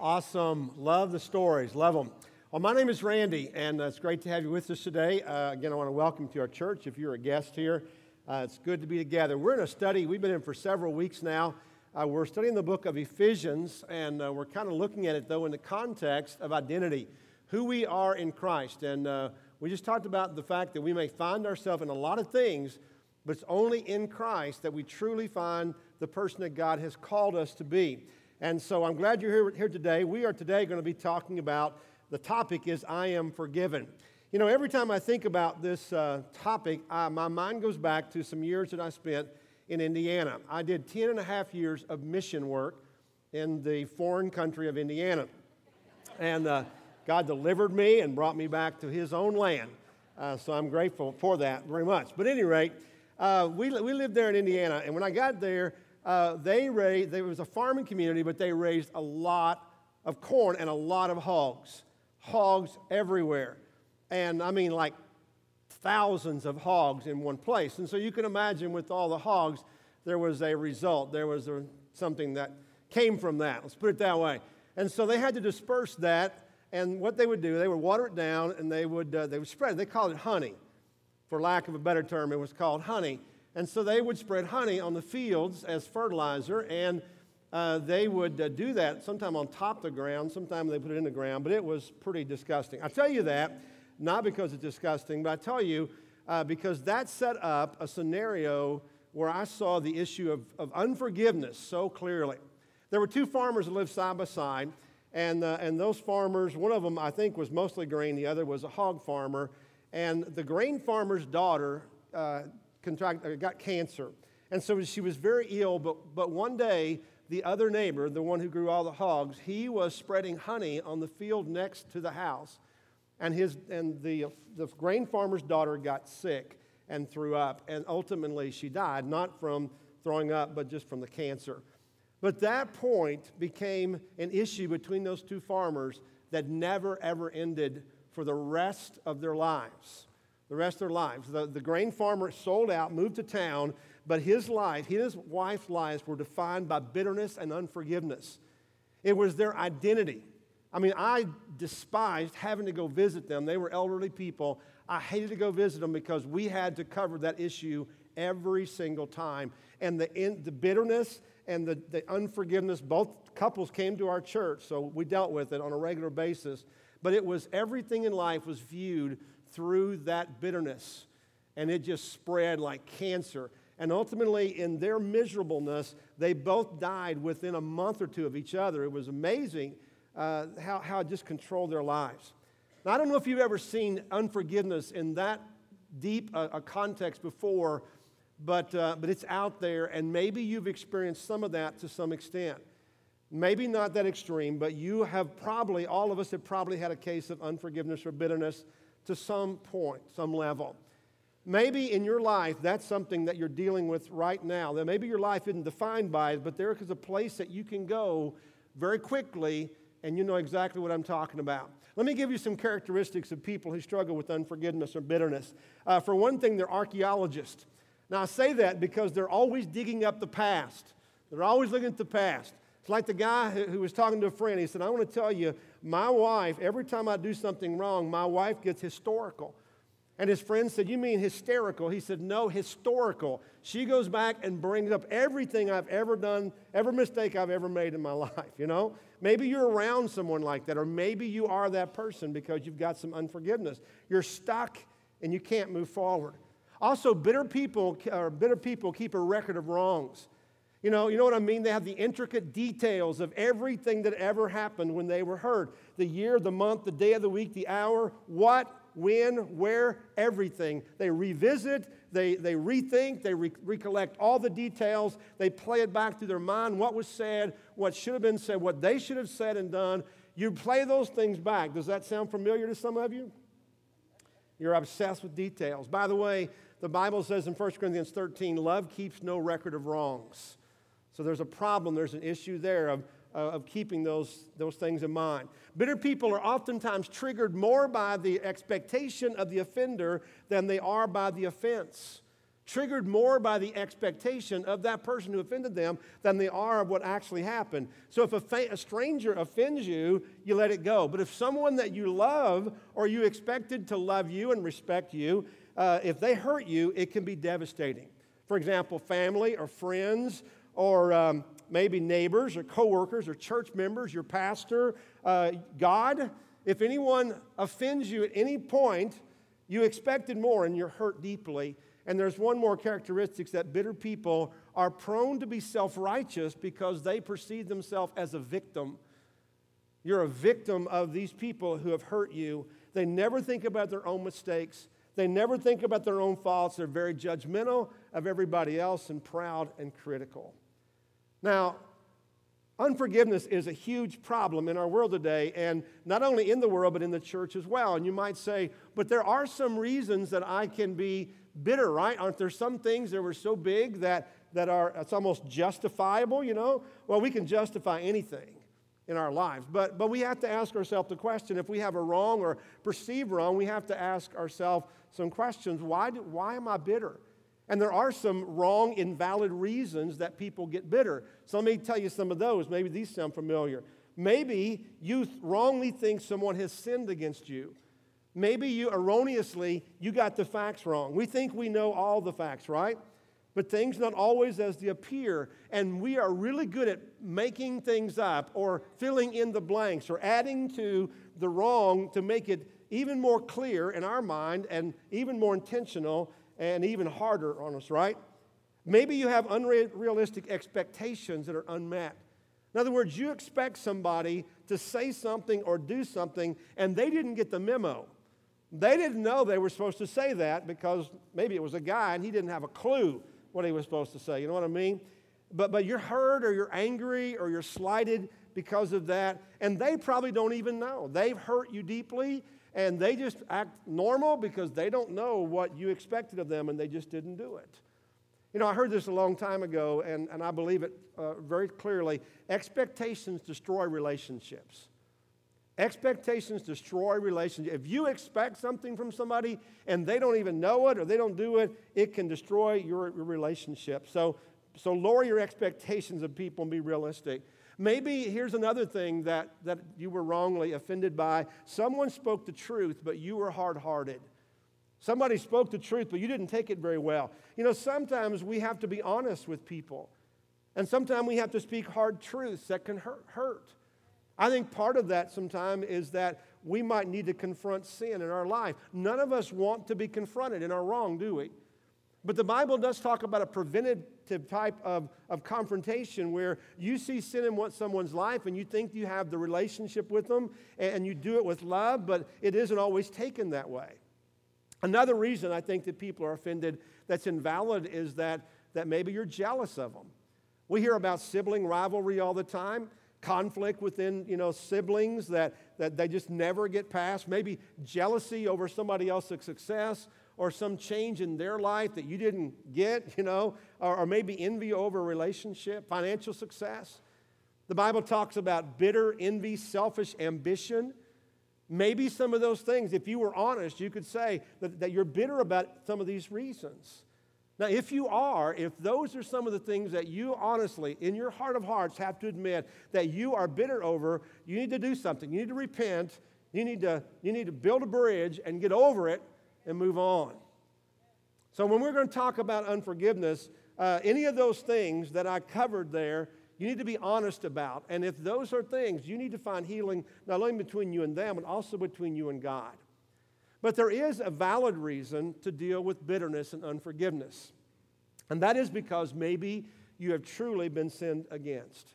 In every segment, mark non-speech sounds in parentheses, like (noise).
Awesome. Love the stories. Love them. Well, my name is Randy, and uh, it's great to have you with us today. Uh, again, I want to welcome you to our church. If you're a guest here, uh, it's good to be together. We're in a study we've been in for several weeks now. Uh, we're studying the book of Ephesians, and uh, we're kind of looking at it, though, in the context of identity, who we are in Christ. And uh, we just talked about the fact that we may find ourselves in a lot of things, but it's only in Christ that we truly find the person that God has called us to be. And so I'm glad you're here, here today. We are today going to be talking about the topic is I am forgiven. You know, every time I think about this uh, topic, uh, my mind goes back to some years that I spent in Indiana. I did 10 and a half years of mission work in the foreign country of Indiana. And uh, God delivered me and brought me back to His own land. Uh, so I'm grateful for that very much. But at any rate, uh, we, we lived there in Indiana, and when I got there, uh, they raised, there was a farming community, but they raised a lot of corn and a lot of hogs. Hogs everywhere. And I mean, like thousands of hogs in one place. And so you can imagine with all the hogs, there was a result. There was a, something that came from that. Let's put it that way. And so they had to disperse that. And what they would do, they would water it down and they would, uh, they would spread it. They called it honey. For lack of a better term, it was called honey. And so they would spread honey on the fields as fertilizer, and uh, they would uh, do that sometime on top of the ground, sometimes they put it in the ground, but it was pretty disgusting. I tell you that not because it's disgusting, but I tell you uh, because that set up a scenario where I saw the issue of, of unforgiveness so clearly. There were two farmers that lived side by side, and, uh, and those farmers, one of them I think was mostly grain, the other was a hog farmer. And the grain farmer's daughter uh, contract, uh, got cancer. And so she was very ill, but, but one day, the other neighbor, the one who grew all the hogs, he was spreading honey on the field next to the house. And, his, and the, the grain farmer's daughter got sick and threw up. And ultimately, she died, not from throwing up, but just from the cancer. But that point became an issue between those two farmers that never, ever ended for the rest of their lives the rest of their lives. The, the grain farmer sold out, moved to town, but his life, his wife's lives were defined by bitterness and unforgiveness. It was their identity. I mean, I despised having to go visit them. They were elderly people. I hated to go visit them because we had to cover that issue every single time. And the, in, the bitterness and the, the unforgiveness, both couples came to our church, so we dealt with it on a regular basis. But it was everything in life was viewed through that bitterness. And it just spread like cancer. And ultimately, in their miserableness, they both died within a month or two of each other. It was amazing uh, how, how it just controlled their lives. Now, I don't know if you've ever seen unforgiveness in that deep a, a context before, but, uh, but it's out there, and maybe you've experienced some of that to some extent. Maybe not that extreme, but you have probably, all of us have probably had a case of unforgiveness or bitterness to some point, some level. Maybe in your life, that's something that you're dealing with right now. That maybe your life isn't defined by it, but there is a place that you can go very quickly, and you know exactly what I'm talking about. Let me give you some characteristics of people who struggle with unforgiveness or bitterness. Uh, for one thing, they're archaeologists. Now, I say that because they're always digging up the past, they're always looking at the past. It's like the guy who was talking to a friend. He said, I want to tell you, my wife, every time I do something wrong, my wife gets historical. And his friend said, You mean hysterical? He said, No, historical. She goes back and brings up everything I've ever done, every mistake I've ever made in my (laughs) life, you know? Maybe you're around someone like that, or maybe you are that person because you've got some unforgiveness. You're stuck and you can't move forward. Also, bitter people, or bitter people keep a record of wrongs. You know, you know what I mean? They have the intricate details of everything that ever happened when they were hurt the year, the month, the day of the week, the hour, what, when, where, everything. They revisit, they, they rethink, they re- recollect all the details, they play it back through their mind what was said, what should have been said, what they should have said and done. You play those things back. Does that sound familiar to some of you? You're obsessed with details. By the way, the Bible says in 1 Corinthians 13, love keeps no record of wrongs. So there's a problem, there's an issue there of, uh, of keeping those, those things in mind. Bitter people are oftentimes triggered more by the expectation of the offender than they are by the offense. triggered more by the expectation of that person who offended them than they are of what actually happened. So if a, fa- a, stranger offends you, you let it go. But if someone that you love or you expected to love you and respect you, uh, if they hurt you, it can be devastating. For example, family or friends or um, maybe neighbors or coworkers or church members, your pastor, uh, God. If anyone offends you at any point, you expected more and you're hurt deeply and there's one more characteristic that bitter people are prone to be self righteous because they perceive themselves as a victim. You're a victim of these people who have hurt you. They never think about their own mistakes. They never think about their own faults. They're very judgmental of everybody else and proud and critical. Now, unforgiveness is a huge problem in our world today, and not only in the world, but in the church as well. And you might say, but there are some reasons that I can be bitter, right? Aren't there some things that were so big that, that are it's almost justifiable, you know? Well, we can justify anything in our lives. But, but we have to ask ourselves the question if we have a wrong or perceive wrong, we have to ask ourselves some questions. Why, do, why am I bitter? And there are some wrong, invalid reasons that people get bitter. So let me tell you some of those. Maybe these sound familiar. Maybe you wrongly think someone has sinned against you. Maybe you erroneously, you got the facts wrong. We think we know all the facts, right? But things not always as they appear. And we are really good at making things up or filling in the blanks or adding to the wrong to make it even more clear in our mind and even more intentional and even harder on us, right? Maybe you have unrealistic expectations that are unmet. In other words, you expect somebody to say something or do something, and they didn't get the memo. They didn't know they were supposed to say that because maybe it was a guy and he didn't have a clue what he was supposed to say. You know what I mean? But, but you're hurt or you're angry or you're slighted because of that, and they probably don't even know. They've hurt you deeply, and they just act normal because they don't know what you expected of them and they just didn't do it. You know, I heard this a long time ago, and, and I believe it uh, very clearly. Expectations destroy relationships. Expectations destroy relationships. If you expect something from somebody and they don't even know it or they don't do it, it can destroy your, your relationship. So, so lower your expectations of people and be realistic. Maybe here's another thing that, that you were wrongly offended by. Someone spoke the truth, but you were hard hearted. Somebody spoke the truth, but you didn't take it very well. You know, sometimes we have to be honest with people, and sometimes we have to speak hard truths that can hurt. hurt. I think part of that sometimes is that we might need to confront sin in our life. None of us want to be confronted in our wrong, do we? But the Bible does talk about a preventative type of, of confrontation where you see sin in someone's life and you think you have the relationship with them and you do it with love, but it isn't always taken that way. Another reason I think that people are offended that's invalid is that, that maybe you're jealous of them. We hear about sibling rivalry all the time conflict within you know siblings that, that they just never get past maybe jealousy over somebody else's success or some change in their life that you didn't get (laughs) you know or, or maybe envy over a relationship financial success the bible talks about bitter envy selfish ambition maybe some of those things if you were honest you could say that, that you're bitter about some of these reasons now, if you are, if those are some of the things that you honestly, in your heart of hearts, have to admit that you are bitter over, you need to do something. You need to repent. You need to, you need to build a bridge and get over it and move on. So, when we're going to talk about unforgiveness, uh, any of those things that I covered there, you need to be honest about. And if those are things, you need to find healing not only between you and them, but also between you and God. But there is a valid reason to deal with bitterness and unforgiveness. And that is because maybe you have truly been sinned against.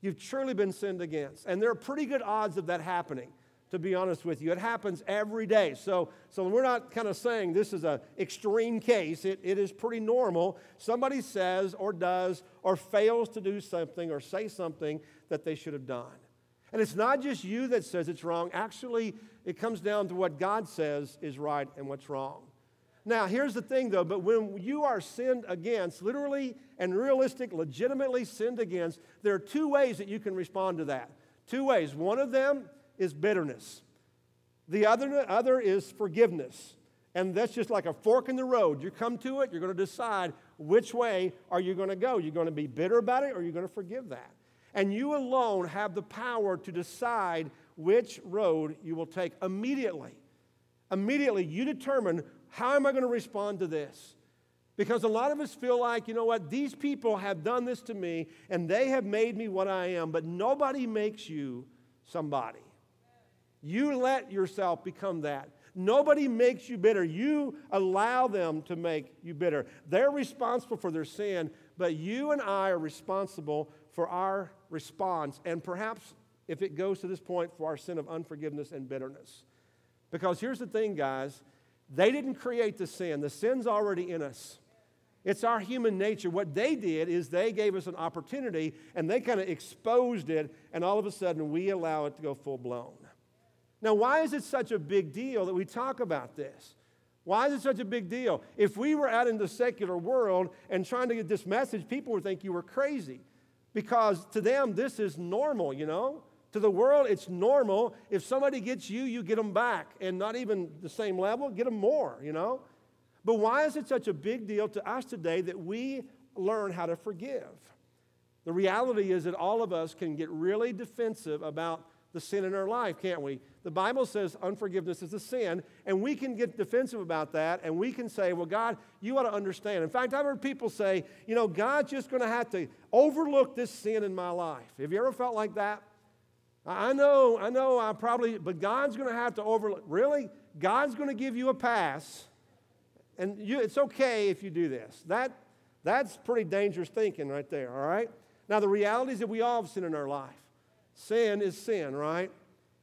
You've truly been sinned against. And there are pretty good odds of that happening, to be honest with you. It happens every day. So, so we're not kind of saying this is an extreme case. It, it is pretty normal. Somebody says or does or fails to do something or say something that they should have done. And it's not just you that says it's wrong. Actually, it comes down to what God says is right and what's wrong. Now, here's the thing though, but when you are sinned against, literally and realistic, legitimately sinned against, there are two ways that you can respond to that. Two ways. One of them is bitterness, the other, other is forgiveness. And that's just like a fork in the road. You come to it, you're going to decide which way are you going to go. You're going to be bitter about it or you're going to forgive that. And you alone have the power to decide which road you will take immediately. Immediately, you determine how am I going to respond to this? Because a lot of us feel like, you know what, these people have done this to me and they have made me what I am, but nobody makes you somebody. You let yourself become that. Nobody makes you bitter. You allow them to make you bitter. They're responsible for their sin, but you and I are responsible for our response. And perhaps, if it goes to this point, for our sin of unforgiveness and bitterness. Because here's the thing, guys they didn't create the sin, the sin's already in us. It's our human nature. What they did is they gave us an opportunity and they kind of exposed it, and all of a sudden we allow it to go full blown. Now, why is it such a big deal that we talk about this? Why is it such a big deal? If we were out in the secular world and trying to get this message, people would think you were crazy because to them, this is normal, you know? To the world, it's normal. If somebody gets you, you get them back, and not even the same level, get them more, you know? But why is it such a big deal to us today that we learn how to forgive? The reality is that all of us can get really defensive about the sin in our life, can't we? The Bible says unforgiveness is a sin, and we can get defensive about that, and we can say, Well, God, you ought to understand. In fact, I've heard people say, You know, God's just going to have to overlook this sin in my life. Have you ever felt like that? I know, I know, I probably, but God's going to have to overlook. Really? God's going to give you a pass and you, it's okay if you do this. That, that's pretty dangerous thinking right there, all right? Now, the reality is that we all have sin in our life. Sin is sin, right?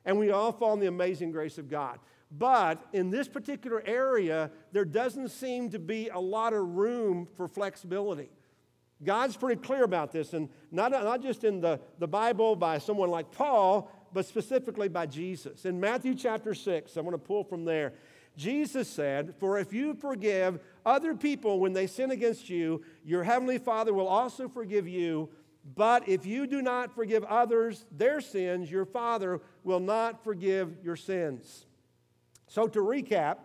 And we all fall in the amazing grace of God. But in this particular area, there doesn't seem to be a lot of room for flexibility. God's pretty clear about this, and not, not just in the, the Bible by someone like Paul, but specifically by Jesus. In Matthew chapter 6, I'm going to pull from there. Jesus said, For if you forgive other people when they sin against you, your heavenly Father will also forgive you. But if you do not forgive others their sins, your Father will not forgive your sins. So, to recap,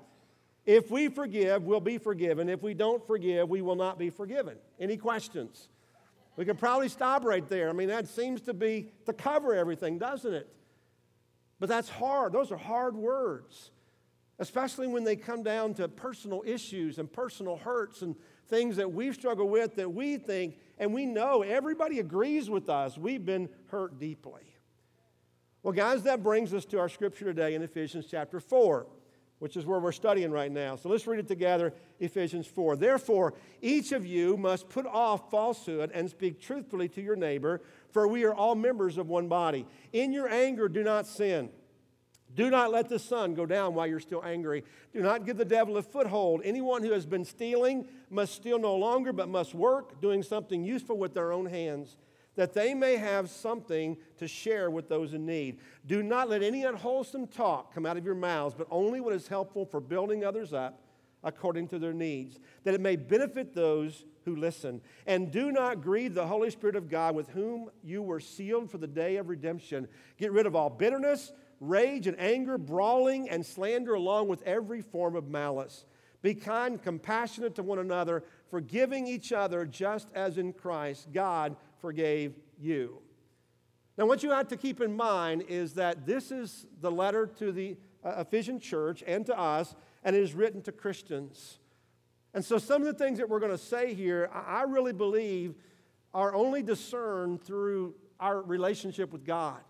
if we forgive, we'll be forgiven. If we don't forgive, we will not be forgiven. Any questions? We could probably stop right there. I mean, that seems to be to cover everything, doesn't it? But that's hard. Those are hard words especially when they come down to personal issues and personal hurts and things that we've struggled with that we think and we know everybody agrees with us we've been hurt deeply. Well, guys, that brings us to our scripture today in Ephesians chapter 4, which is where we're studying right now. So let's read it together Ephesians 4. Therefore, each of you must put off falsehood and speak truthfully to your neighbor, for we are all members of one body. In your anger, do not sin. Do not let the sun go down while you're still angry. Do not give the devil a foothold. Anyone who has been stealing must steal no longer, but must work, doing something useful with their own hands, that they may have something to share with those in need. Do not let any unwholesome talk come out of your mouths, but only what is helpful for building others up according to their needs, that it may benefit those who listen. And do not grieve the Holy Spirit of God, with whom you were sealed for the day of redemption. Get rid of all bitterness rage and anger, brawling and slander, along with every form of malice. Be kind, compassionate to one another, forgiving each other, just as in Christ God forgave you. Now, what you have to keep in mind is that this is the letter to the uh, Ephesian church and to us, and it is written to Christians. And so, some of the things that we're going to say here, I really believe are only discerned through our relationship with God.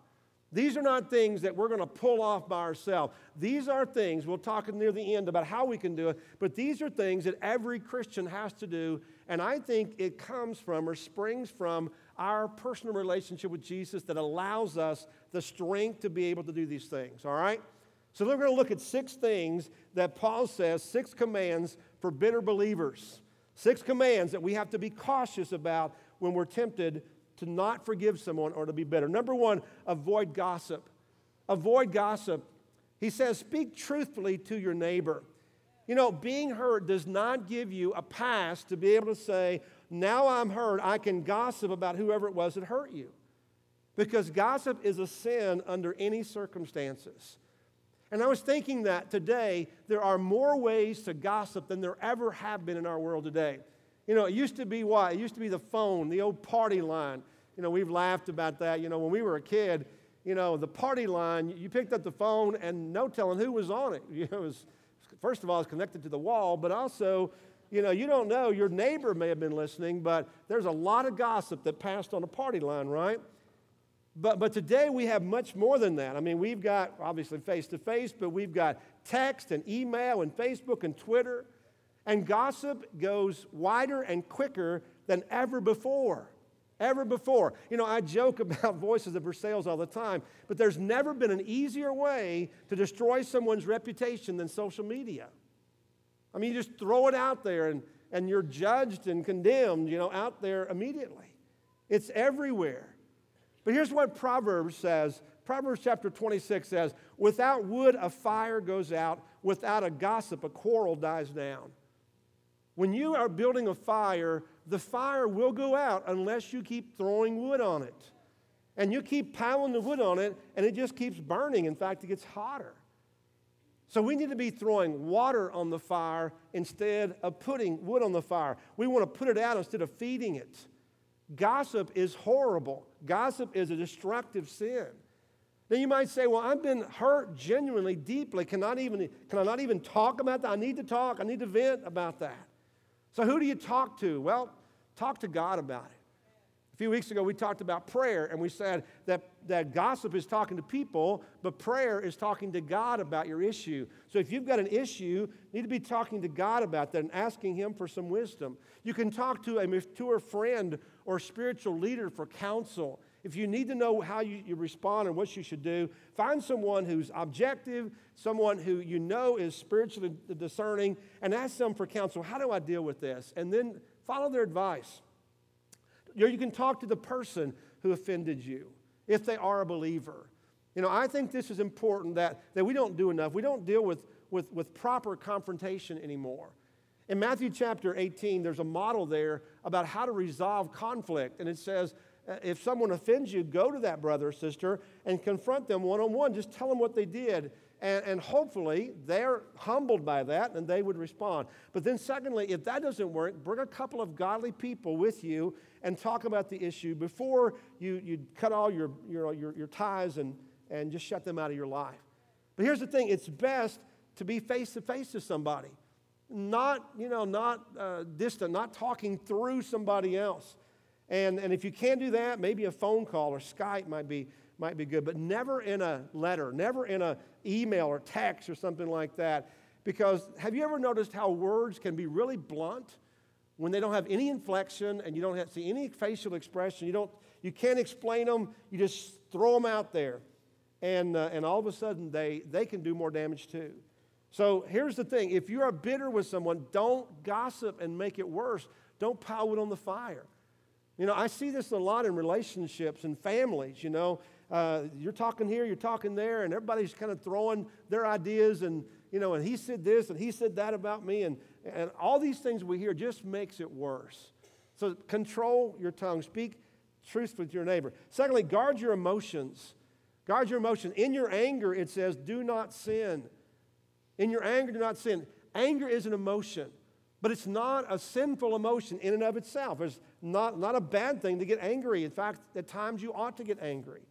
These are not things that we're going to pull off by ourselves. These are things, we'll talk near the end about how we can do it, but these are things that every Christian has to do. And I think it comes from or springs from our personal relationship with Jesus that allows us the strength to be able to do these things, all right? So we're going to look at six things that Paul says, six commands for bitter believers. Six commands that we have to be cautious about when we're tempted to not forgive someone or to be bitter. Number one, avoid gossip. Avoid gossip. He says, speak truthfully to your neighbor. You know, being hurt does not give you a pass to be able to say, now I'm hurt, I can gossip about whoever it was that hurt you. Because gossip is a sin under any circumstances. And I was thinking that today there are more ways to gossip than there ever have been in our world today. You know, it used to be what? It used to be the phone, the old party line. You know, we've laughed about that. You know, when we were a kid, you know, the party line, you picked up the phone and no telling who was on it. (laughs) You know, it was, first of all, it's connected to the wall, but also, you know, you don't know. Your neighbor may have been listening, but there's a lot of gossip that passed on a party line, right? But, but today we have much more than that. I mean, we've got obviously face to face, but we've got text and email and Facebook and Twitter. And gossip goes wider and quicker than ever before. Ever before. You know, I joke (laughs) about voices of Versailles all the time, but there's never been an easier way to destroy someone's reputation than social media. I mean, you just throw it out there and, and you're judged and condemned, you know, out there immediately. It's everywhere. But here's what Proverbs says Proverbs chapter 26 says, Without wood, a fire goes out. Without a gossip, a quarrel dies down. When you are building a fire, the fire will go out unless you keep throwing wood on it. And you keep piling the wood on it, and it just keeps burning. In fact, it gets hotter. So we need to be throwing water on the fire instead of putting wood on the fire. We want to put it out instead of feeding it. Gossip is horrible. Gossip is a destructive sin. Now you might say, well, I've been hurt genuinely, deeply. Can, even, can I not even talk about that? I need to talk. I need to vent about that. So who do you talk to? Well, talk to God about it. A few weeks ago, we talked about prayer, and we said that, that gossip is talking to people, but prayer is talking to God about your issue. So if you've got an issue, you need to be talking to God about that and asking Him for some wisdom. You can talk to a mature friend or spiritual leader for counsel. If you need to know how you, you respond and what you should do, find someone who's objective, someone who you know is spiritually discerning, and ask them for counsel. How do I deal with this? And then follow their advice. Or you can talk to the person who offended you if they are a believer. You know, I think this is important that, that we don't do enough. We don't deal with, with, with proper confrontation anymore. In Matthew chapter 18, there's a model there about how to resolve conflict. And it says, if someone offends you, go to that brother or sister and confront them one on one. Just tell them what they did. And, and hopefully they're humbled by that and they would respond. But then, secondly, if that doesn't work, bring a couple of godly people with you and talk about the issue before you, you cut all your, your, your, your ties and, and just shut them out of your life. But here's the thing it's best to be face to face with somebody not, you know, not uh, distant, not talking through somebody else. And, and if you can't do that, maybe a phone call or Skype might be, might be good, but never in a letter, never in an email or text or something like that. Because have you ever noticed how words can be really blunt when they don't have any inflection and you don't have, see any facial expression? You, don't, you can't explain them, you just throw them out there. And, uh, and all of a sudden, they, they can do more damage too. So here's the thing if you are bitter with someone, don't gossip and make it worse. Don't pile it on the fire. You know, I see this a lot in relationships and families. You know, uh, you're talking here, you're talking there, and everybody's kind of throwing their ideas, and, you know, and he said this and he said that about me, and, and all these things we hear just makes it worse. So control your tongue, speak truth with your neighbor. Secondly, guard your emotions. Guard your emotions. In your anger, it says, do not sin. In your anger, do not sin. Anger is an emotion, but it's not a sinful emotion in and of itself. It's not, not a bad thing to get angry. In fact, at times you ought to get angry.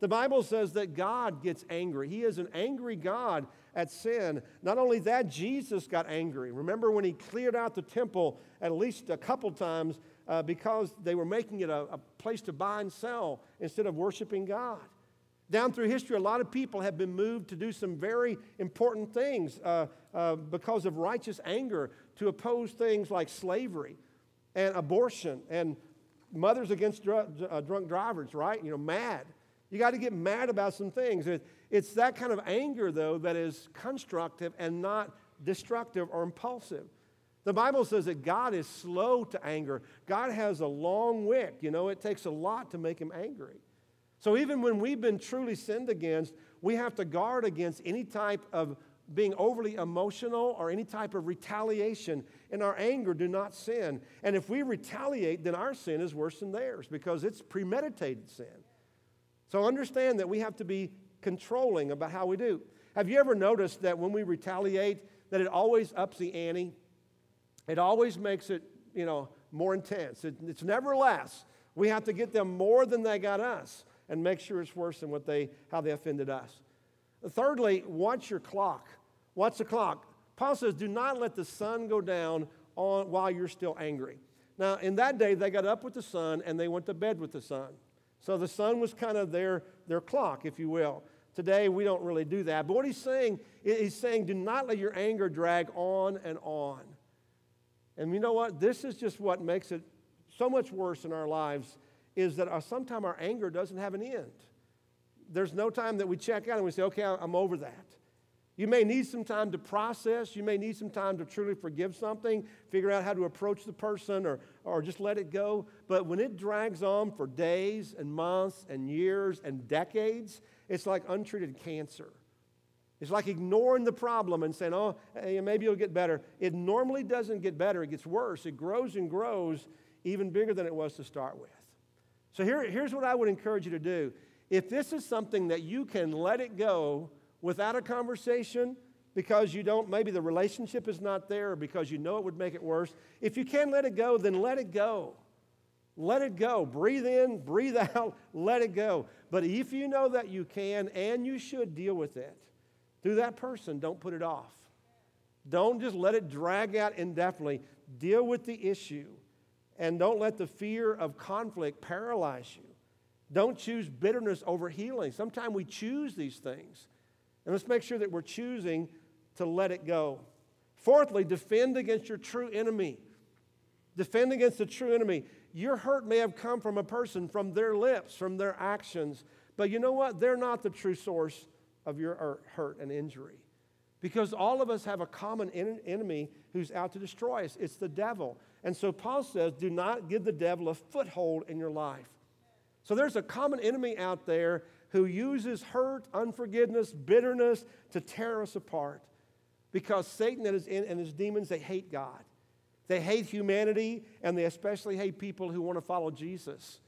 The Bible says that God gets angry. He is an angry God at sin. Not only that, Jesus got angry. Remember when he cleared out the temple at least a couple times uh, because they were making it a, a place to buy and sell instead of worshiping God. Down through history, a lot of people have been moved to do some very important things uh, uh, because of righteous anger to oppose things like slavery and abortion and mothers against dr- uh, drunk drivers, right? You know, mad. You got to get mad about some things. It, it's that kind of anger, though, that is constructive and not destructive or impulsive. The Bible says that God is slow to anger. God has a long wick. You know, it takes a lot to make him angry. So even when we've been truly sinned against, we have to guard against any type of being overly emotional or any type of retaliation. In our anger, do not sin. And if we retaliate, then our sin is worse than theirs because it's premeditated sin. So understand that we have to be controlling about how we do. Have you ever noticed that when we retaliate, that it always ups the ante? It always makes it, you know, more intense. It, it's never less. We have to get them more than they got us and make sure it's worse than what they, how they offended us. Thirdly, watch your clock. Watch the clock. Paul says, do not let the sun go down on, while you're still angry. Now, in that day, they got up with the sun and they went to bed with the sun. So the sun was kind of their, their clock, if you will. Today, we don't really do that. But what he's saying, he's saying, do not let your anger drag on and on. And you know what? This is just what makes it so much worse in our lives is that sometimes our anger doesn't have an end. There's no time that we check out and we say, okay, I'm over that. You may need some time to process. You may need some time to truly forgive something, figure out how to approach the person, or, or just let it go. But when it drags on for days and months and years and decades, it's like untreated cancer. It's like ignoring the problem and saying, oh, hey, maybe it'll get better. It normally doesn't get better, it gets worse. It grows and grows, even bigger than it was to start with. So here, here's what I would encourage you to do. If this is something that you can let it go, without a conversation because you don't, maybe the relationship is not there or because you know it would make it worse. If you can let it go, then let it go. Let it go. Breathe in, breathe (laughs) out, let it go. But if you know that you can and you should deal with it, through that person, don't put it off. Don't just let it drag out indefinitely. Deal with the issue and don't let the fear of conflict paralyze you. Don't choose bitterness over healing. Sometimes we choose these things. And let's make sure that we're choosing to let it go. Fourthly, defend against your true enemy. Defend against the true enemy. Your hurt may have come from a person, from their lips, from their actions, but you know what? They're not the true source of your hurt and injury. Because all of us have a common enemy who's out to destroy us. It's the devil. And so Paul says, do not give the devil a foothold in your life. So there's a common enemy out there who uses hurt, unforgiveness, bitterness to tear us apart. Because Satan and his, and his demons, they hate God. They hate humanity, and they especially hate people who want to follow Jesus.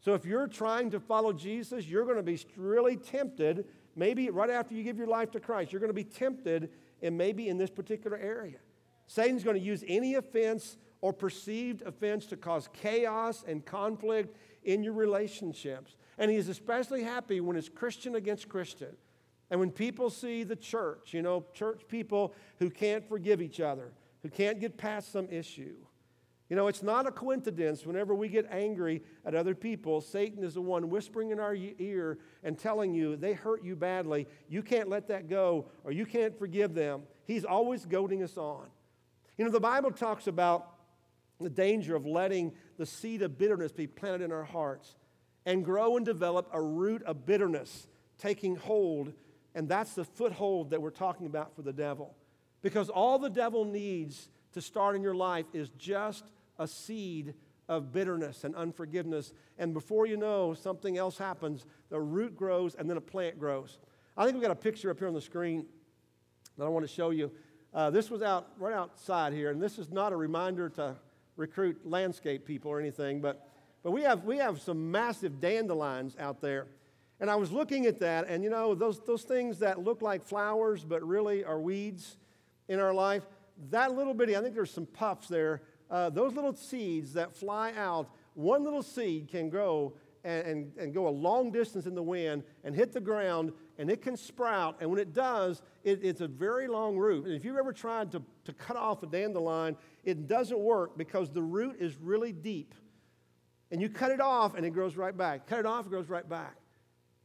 So if you're trying to follow Jesus, you're going to be really tempted, maybe right after you give your life to Christ, you're going to be tempted, and maybe in this particular area. Satan's going to use any offense or perceived offense to cause chaos and conflict in your relationships. And he is especially happy when it's Christian against Christian. And when people see the church, you know, church people who can't forgive each other, who can't get past some issue. You know, it's not a coincidence whenever we get angry at other people, Satan is the one whispering in our ear and telling you they hurt you badly. You can't let that go or you can't forgive them. He's always goading us on. You know, the Bible talks about the danger of letting the seed of bitterness be planted in our hearts and grow and develop a root of bitterness taking hold. And that's the foothold that we're talking about for the devil. Because all the devil needs to start in your life is just a seed of bitterness and unforgiveness. And before you know, something else happens. The root grows and then a plant grows. I think we've got a picture up here on the screen that I want to show you. Uh, this was out right outside here, and this is not a reminder to recruit landscape people or anything, but but we have, we have some massive dandelions out there. And I was looking at that, and you know, those, those things that look like flowers but really are weeds in our life, that little bitty, I think there's some puffs there, uh, those little seeds that fly out, one little seed can grow and, and, and, go a long distance in the wind and hit the ground, and it can sprout. And when it does, it, it's a very long root. And if you've ever tried to, to cut off a dandelion, it doesn't work because the root is really deep. And you cut it off and it grows right back. Cut it off, it grows right back.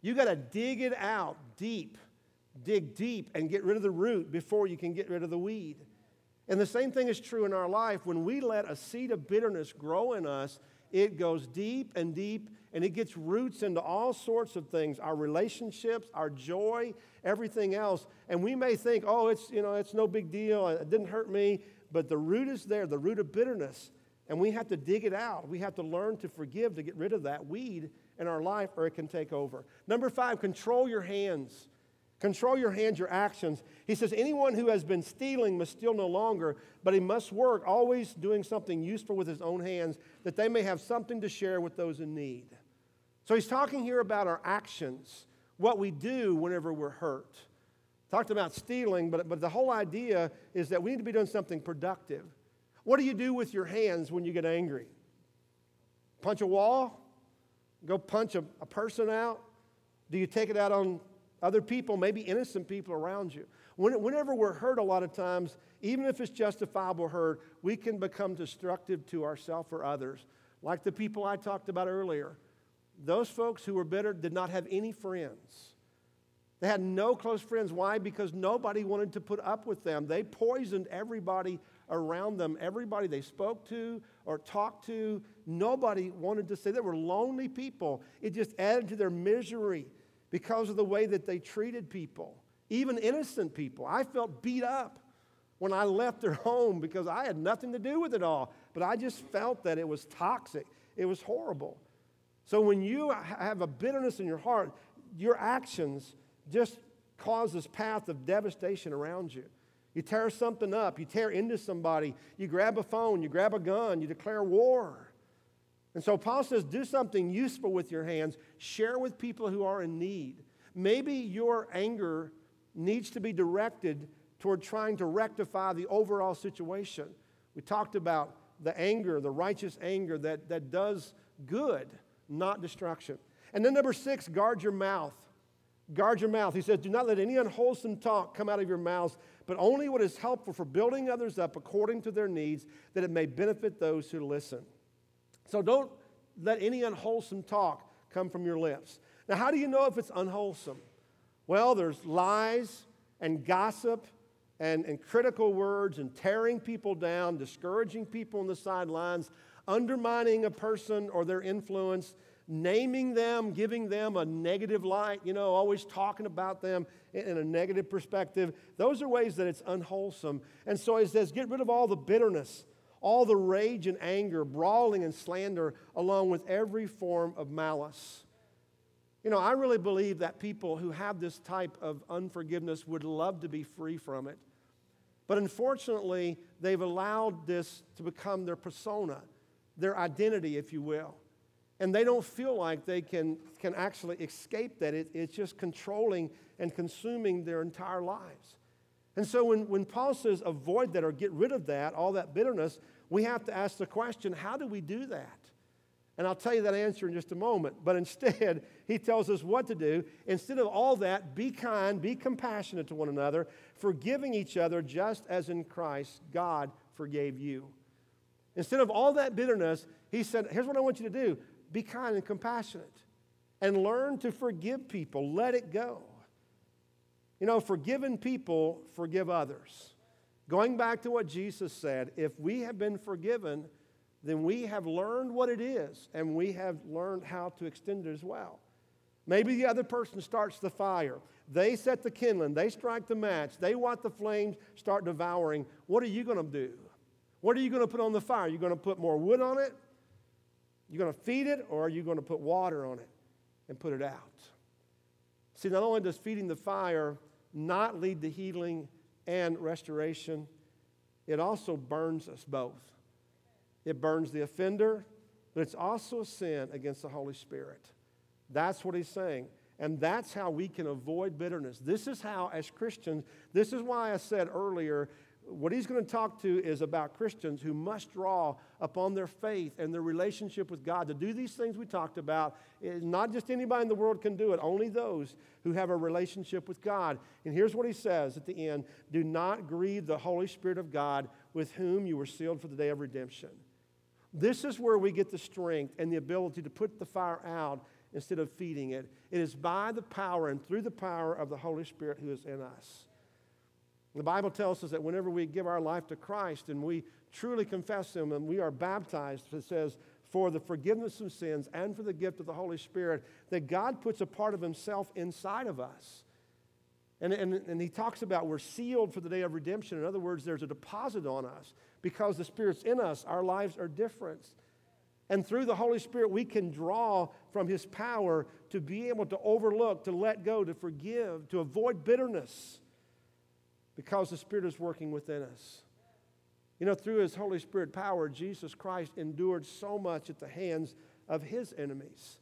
You got to dig it out deep, dig deep, and get rid of the root before you can get rid of the weed. And the same thing is true in our life. When we let a seed of bitterness grow in us, it goes deep and deep and it gets roots into all sorts of things our relationships our joy everything else and we may think oh it's you know it's no big deal it didn't hurt me but the root is there the root of bitterness and we have to dig it out. We have to learn to forgive to get rid of that weed in our life, or it can take over. Number five, control your hands. Control your hands, your actions. He says, Anyone who has been stealing must steal no longer, but he must work, always doing something useful with his own hands, that they may have something to share with those in need. So he's talking here about our actions, what we do whenever we're hurt. Talked about stealing, but, but the whole idea is that we need to be doing something productive. What do you do with your hands when you get angry? Punch a wall? Go punch a, a person out? Do you take it out on other people, maybe innocent people around you? Whenever we're hurt, a lot of times, even if it's justifiable hurt, we can become destructive to ourselves or others. Like the people I talked about earlier. Those folks who were bitter did not have any friends. They had no close friends. Why? Because nobody wanted to put up with them. They poisoned everybody around them. Everybody they spoke to or talked to, nobody wanted to say they were lonely people. It just added to their misery because of the way that they treated people, even innocent people. I felt beat up when I left their home because I had nothing to do with it all. But I just felt that it was toxic, it was horrible. So when you have a bitterness in your heart, your actions just cause this path of devastation around you. You tear something up, you tear into somebody, you grab a phone, you grab a gun, you declare war. And so Paul says, do something useful with your hands, share with people who are in need. Maybe your anger needs to be directed toward trying to rectify the overall situation. We talked about the anger, the righteous anger that, that does good, not destruction. And then number six, guard your mouth. Guard your mouth. He says, Do not let any unwholesome talk come out of your mouths, but only what is helpful for building others up according to their needs, that it may benefit those who listen. So don't let any unwholesome talk come from your lips. Now, how do you know if it's unwholesome? Well, there's lies and gossip and, and critical words and tearing people down, discouraging people on the sidelines, undermining a person or their influence naming them, giving them a negative light, you know, always talking about them in a negative perspective. Those are ways that it's unwholesome. And so he says, get rid of all the bitterness, all the rage and anger, brawling and slander, along with every form of malice. You know, I really believe that people who have this type of unforgiveness would love to be free from it. But unfortunately, they've allowed this to become their persona, their identity, if you will and they don't feel like they can, can actually escape that. It, it's just controlling and consuming their entire lives. And so when, when Paul says avoid that or get rid of that, all that bitterness, we have to ask the question how do we do that? And I'll tell you that answer in just a moment. But (laughs) instead, he tells us what to do. Instead of all that, be kind, be compassionate to one another, forgiving each other just as in Christ God forgave you. Instead of all that bitterness, he said, Here's what I want you to do be kind and compassionate and learn to forgive people. Let it go. You know, forgiven people forgive others. Going back to what Jesus said, if we have been forgiven, then we have learned what it is and we have learned how to extend it as well. Maybe the other person starts the fire. They set the kindling, they strike the match, they want the flames start devouring. What are you going to do? What are you going to put on the fire? Are you going to put more wood on it? You're going to feed it or are you going to put water on it and put it out? See, not only does feeding the fire not lead to healing and restoration, it also burns us both. It burns the offender, but it's also a sin against the Holy Spirit. That's what he's saying. And that's how we can avoid bitterness. This is how, as Christians, this is why I said earlier what he's going to talk to is about Christians who must draw upon their faith and their relationship with God to do these things we talked about. Eh, not just anybody in the world can do it, only those who have a relationship with God. And here's what he says at the end Do not grieve the Holy Spirit of God with whom you were sealed for the day of redemption. This is where we get the strength and the ability to put the fire out instead of feeding it. It is by the power and through the power of the Holy Spirit who is in us. The Bible tells us that whenever we give our life to Christ and we truly confess Him and we are baptized, it says, for the forgiveness of sins and for the gift of the Holy Spirit, that God puts a part of Himself inside of us. And, and, and He talks about we're sealed for the day of redemption. In other words, there's a deposit on us. Because the Spirit's in us, our lives are different. And through the Holy Spirit, we can draw from His power to be able to overlook, to let go, to forgive, to avoid bitterness because the Spirit is working within us. You know, through His Holy Spirit power, Jesus Christ endured so much at the hands of His enemies.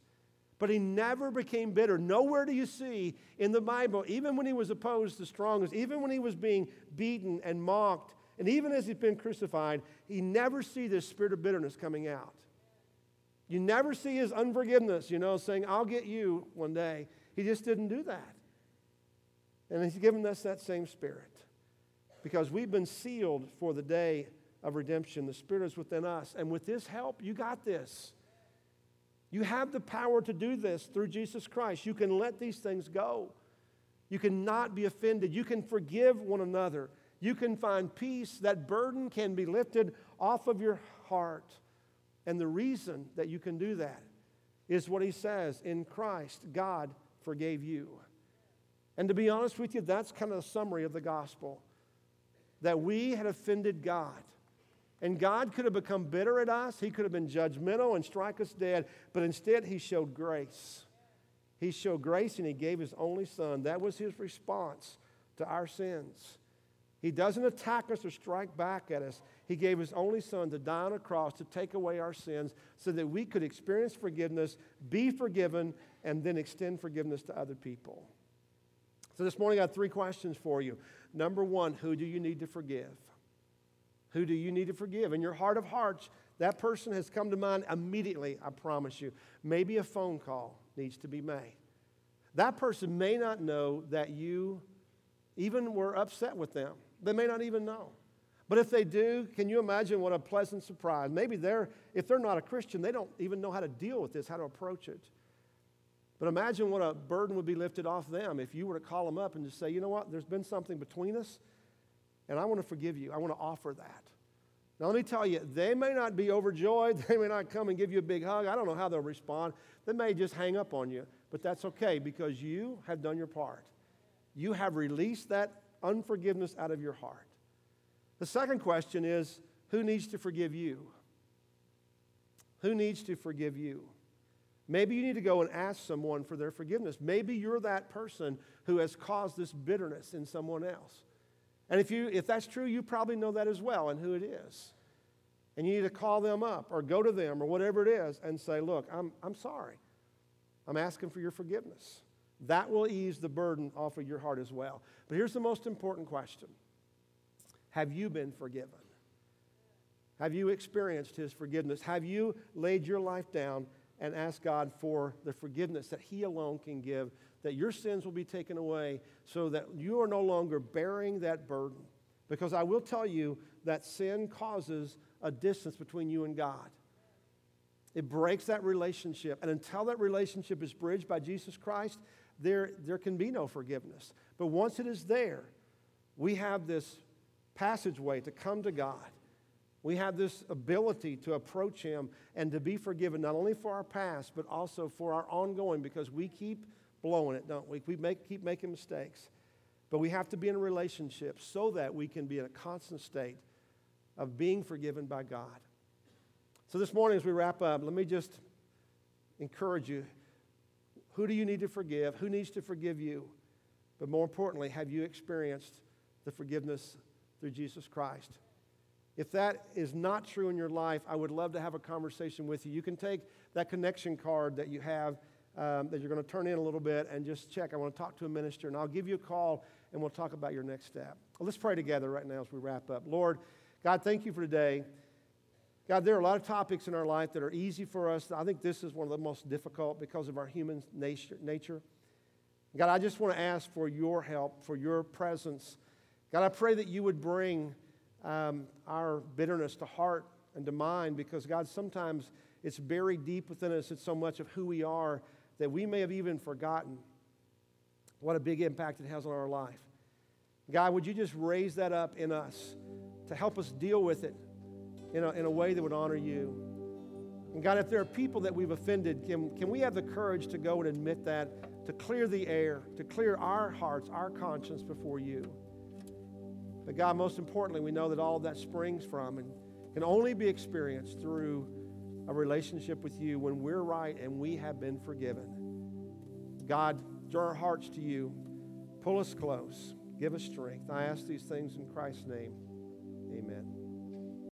But he never became bitter. Nowhere do you see in the Bible, even when he was opposed the strongest, even when he was being beaten and mocked, and even as he's been crucified, he never see this spirit of bitterness coming out. You never see his unforgiveness, you know, saying, I'll get you one day. He just didn't do that. And he's given us that same spirit because we've been sealed for the day of redemption. The Spirit is within us. And with His help, you got this. You have the power to do this through Jesus Christ. You can let these things go. You can not be offended. You can forgive one another. You can find peace. That burden can be lifted off of your heart. And the reason that you can do that is what he says in Christ, God forgave you. And to be honest with you, that's kind of a summary of the gospel that we had offended God. And God could have become bitter at us. He could have been judgmental and strike us dead. But instead, He showed grace. He showed grace and He gave His only Son. That was His response to our sins. He doesn't attack us or strike back at us. He gave His only Son to die on a cross to take away our sins so that we could experience forgiveness, be forgiven, and then extend forgiveness to other people. So this morning, I got three questions for you. Number one, who do you need to forgive? Who do you need to forgive? In your heart of hearts, that person has come to mind immediately, I promise you. Maybe a phone call needs to be made. That person may not know that you even were upset with them. They may not even know. But if they do, can you imagine what a pleasant surprise? Maybe they're, if they're not a Christian, they don't even know how to deal with this, how to approach it. But imagine what a burden would be lifted off them if you were to call them up and just say, you know what, there's been something between us, and I want to forgive you. I want to offer that. Now, let me tell you, they may not be overjoyed. (laughs) They may not come and give you a big hug. I don't know how they'll respond. They may just hang up on you, but that's okay because you have done your part. You have released that unforgiveness out of your heart. The second question is who needs to forgive you? Who needs to forgive you? Maybe you need to go and ask someone for their forgiveness. Maybe you're that person who has caused this bitterness in someone else. And if, you, if that's true, you probably know that as well and who it is. And you need to call them up or go to them or whatever it is and say, Look, I'm, I'm sorry. I'm asking for your forgiveness. That will ease the burden off of your heart as well. But here's the most important question Have you been forgiven? Have you experienced His forgiveness? Have you laid your life down and ask God for the forgiveness that He alone can give that your sins will be taken away so that you are no longer bearing that burden. Because I will tell you that sin causes a distance between you and God. It breaks that relationship. And until that relationship is bridged by Jesus Christ, there, there can be no forgiveness. But once it is there, we have this passageway to come to God. We have this ability to approach Him and to be forgiven, not only for our past, but also for our ongoing, because we keep blowing it, don't we? We make, keep making mistakes. But we have to be in a relationship so that we can be in a constant state of being forgiven by God. So this morning, as we wrap up, let me just encourage you. Who do you need to forgive? Who needs to forgive you? But more importantly, have you experienced the forgiveness through Jesus Christ? If that is not true in your life, I would love to have a conversation with you. You can take that connection card that you have um, that you're going to turn in a little bit and just check. I want to talk to a minister, and I'll give you a call and we'll talk about your next step. Well, let's pray together right now as we wrap up. Lord, God, thank you for today. God, there are a lot of topics in our life that are easy for us. I think this is one of the most difficult because of our human nature. God, I just want to ask for your help, for your presence. God, I pray that you would bring um, our bitterness to heart and to mind because, God, sometimes it's buried deep within us. It's so much of who we are that we may have even forgotten what a big impact it has on our life. God, would you just raise that up in us to help us deal with it in a, in a way that would honor you? And God, if there are people that we've offended, can, can we have the courage to go and admit that, to clear the air, to clear our hearts, our conscience before you? But God, most importantly, we know that all that springs from and can only be experienced through a relationship with you when we're right and we have been forgiven. God, draw our hearts to you. Pull us close. Give us strength. I ask these things in Christ's name.